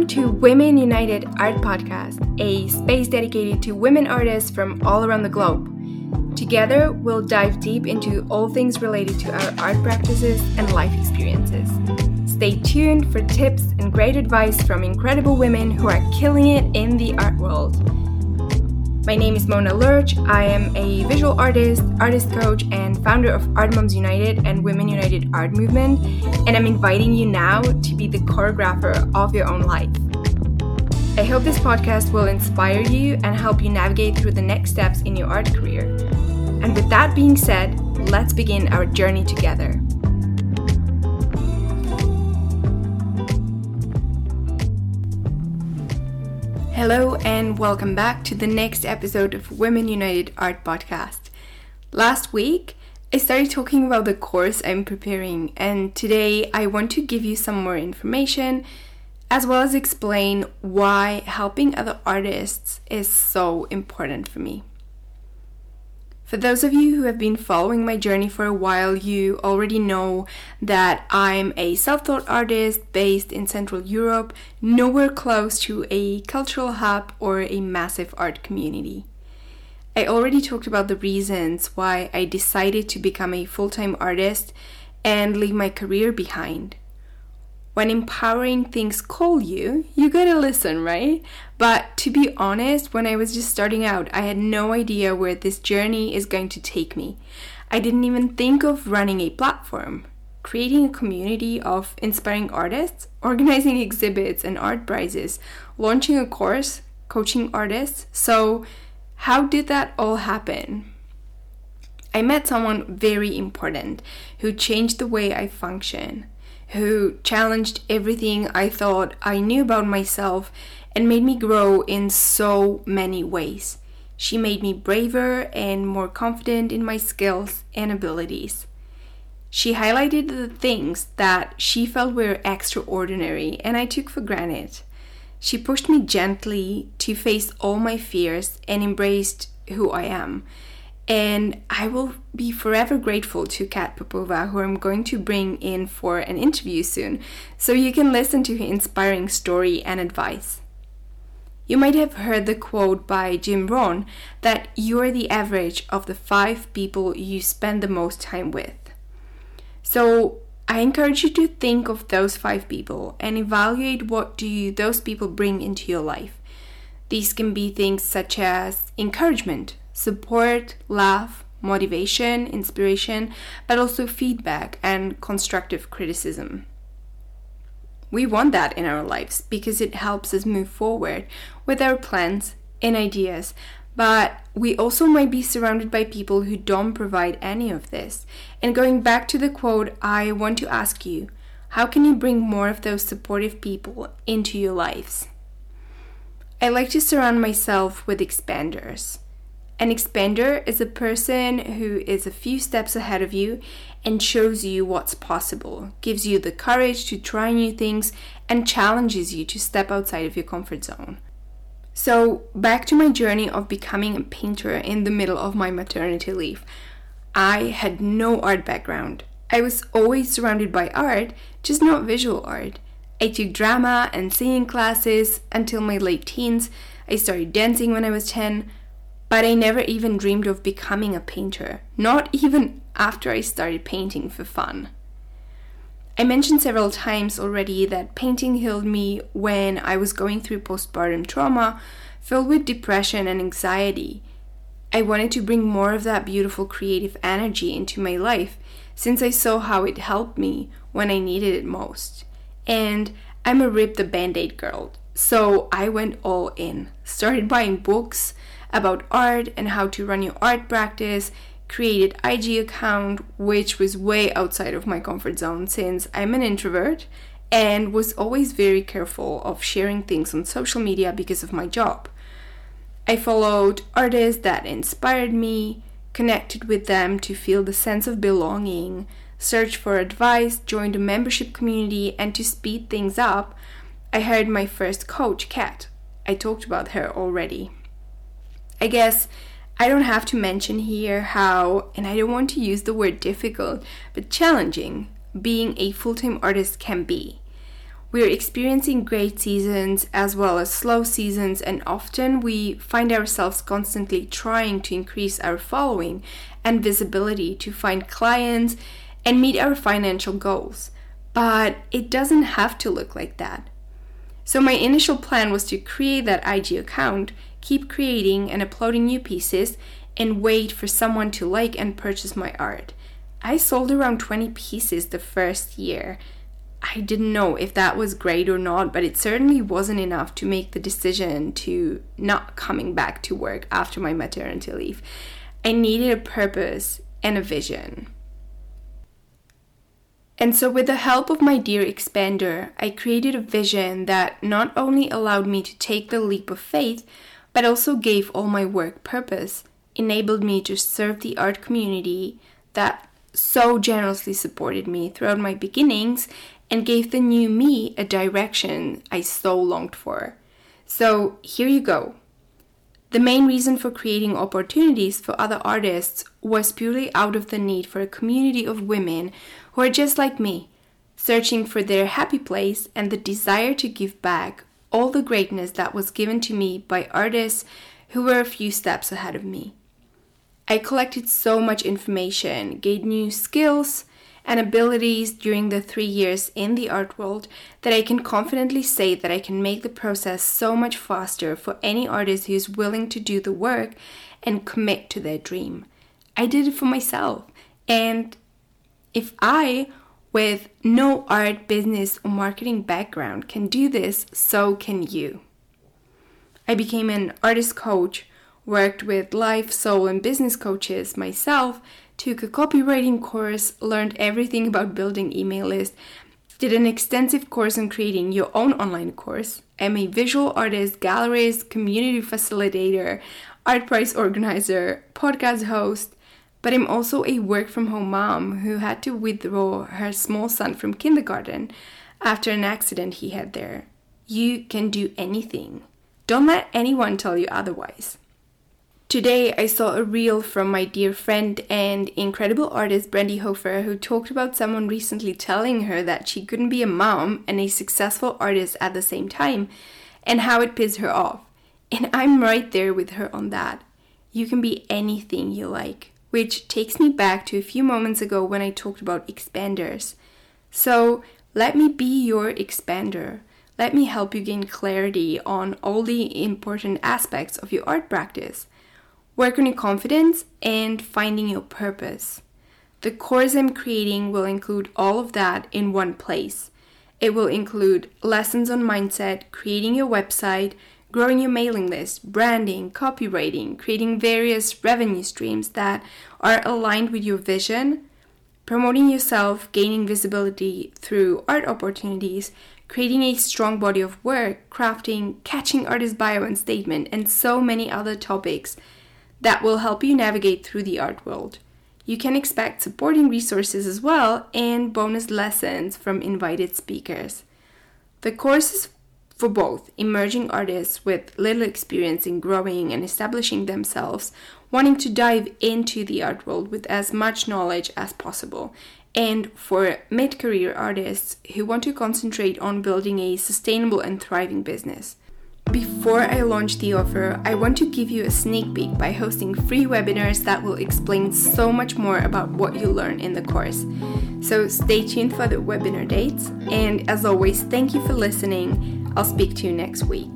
Welcome to Women United Art Podcast, a space dedicated to women artists from all around the globe. Together, we'll dive deep into all things related to our art practices and life experiences. Stay tuned for tips and great advice from incredible women who are killing it in the art world. My name is Mona Lurch. I am a visual artist, artist coach, and founder of Art Moms United and Women United Art Movement, and I'm inviting you now to be the choreographer of your own life. I hope this podcast will inspire you and help you navigate through the next steps in your art career. And with that being said, let's begin our journey together. Hello, and welcome back to the next episode of Women United Art Podcast. Last week, I started talking about the course I'm preparing, and today I want to give you some more information as well as explain why helping other artists is so important for me. For those of you who have been following my journey for a while, you already know that I'm a self taught artist based in Central Europe, nowhere close to a cultural hub or a massive art community. I already talked about the reasons why I decided to become a full time artist and leave my career behind when empowering things call you, you gotta listen, right? But to be honest, when I was just starting out, I had no idea where this journey is going to take me. I didn't even think of running a platform, creating a community of inspiring artists, organizing exhibits and art prizes, launching a course, coaching artists. So, how did that all happen? I met someone very important who changed the way I function who challenged everything I thought I knew about myself and made me grow in so many ways. She made me braver and more confident in my skills and abilities. She highlighted the things that she felt were extraordinary and I took for granted. She pushed me gently to face all my fears and embraced who I am and I will be forever grateful to Kat Popova, who I'm going to bring in for an interview soon, so you can listen to her inspiring story and advice. You might have heard the quote by Jim Rohn that you are the average of the five people you spend the most time with. So I encourage you to think of those five people and evaluate what do those people bring into your life. These can be things such as encouragement, support, laugh, motivation, inspiration, but also feedback and constructive criticism. We want that in our lives because it helps us move forward with our plans and ideas, but we also might be surrounded by people who don't provide any of this. And going back to the quote, I want to ask you how can you bring more of those supportive people into your lives? I like to surround myself with expanders. An expander is a person who is a few steps ahead of you and shows you what's possible, gives you the courage to try new things, and challenges you to step outside of your comfort zone. So, back to my journey of becoming a painter in the middle of my maternity leave. I had no art background. I was always surrounded by art, just not visual art. I took drama and singing classes until my late teens. I started dancing when I was 10 but I never even dreamed of becoming a painter, not even after I started painting for fun. I mentioned several times already that painting healed me when I was going through postpartum trauma filled with depression and anxiety. I wanted to bring more of that beautiful creative energy into my life since I saw how it helped me when I needed it most. And I'm a rip the band aid girl, so I went all in. Started buying books, about art and how to run your art practice, created IG account which was way outside of my comfort zone since I'm an introvert and was always very careful of sharing things on social media because of my job. I followed artists that inspired me, connected with them to feel the sense of belonging, searched for advice, joined a membership community, and to speed things up, I hired my first coach, Kat. I talked about her already. I guess I don't have to mention here how, and I don't want to use the word difficult, but challenging being a full time artist can be. We're experiencing great seasons as well as slow seasons, and often we find ourselves constantly trying to increase our following and visibility to find clients and meet our financial goals. But it doesn't have to look like that. So, my initial plan was to create that IG account, keep creating and uploading new pieces, and wait for someone to like and purchase my art. I sold around 20 pieces the first year I didn't know if that was great or not, but it certainly wasn't enough to make the decision to not coming back to work after my maternity leave. I needed a purpose and a vision. And so, with the help of my dear expander, I created a vision that not only allowed me to take the leap of faith, but also gave all my work purpose, enabled me to serve the art community that so generously supported me throughout my beginnings, and gave the new me a direction I so longed for. So here you go. The main reason for creating opportunities for other artists was purely out of the need for a community of women who are just like me, searching for their happy place and the desire to give back all the greatness that was given to me by artists who were a few steps ahead of me. I collected so much information, gained new skills, and abilities during the three years in the art world that I can confidently say that I can make the process so much faster for any artist who is willing to do the work and commit to their dream. I did it for myself, and if I, with no art, business, or marketing background, can do this, so can you. I became an artist coach, worked with life, soul, and business coaches myself, took a copywriting course, learned everything about building email lists, did an extensive course on creating your own online course. I'm a visual artist, gallerist, community facilitator, art prize organizer, podcast host, but I'm also a work from home mom who had to withdraw her small son from kindergarten after an accident he had there. You can do anything. Don't let anyone tell you otherwise. Today, I saw a reel from my dear friend and incredible artist Brandy Hofer, who talked about someone recently telling her that she couldn't be a mom and a successful artist at the same time, and how it pissed her off. And I'm right there with her on that. You can be anything you like, which takes me back to a few moments ago when I talked about expanders. So, let me be your expander. Let me help you gain clarity on all the important aspects of your art practice work on your confidence, and finding your purpose. The course I'm creating will include all of that in one place. It will include lessons on mindset, creating your website, growing your mailing list, branding, copywriting, creating various revenue streams that are aligned with your vision, promoting yourself, gaining visibility through art opportunities, creating a strong body of work, crafting, catching artist bio and statement, and so many other topics that will help you navigate through the art world. You can expect supporting resources as well and bonus lessons from invited speakers. The course is for both emerging artists with little experience in growing and establishing themselves, wanting to dive into the art world with as much knowledge as possible, and for mid career artists who want to concentrate on building a sustainable and thriving business. Before I launch the offer, I want to give you a sneak peek by hosting free webinars that will explain so much more about what you learn in the course. So stay tuned for the webinar dates, and as always, thank you for listening. I'll speak to you next week.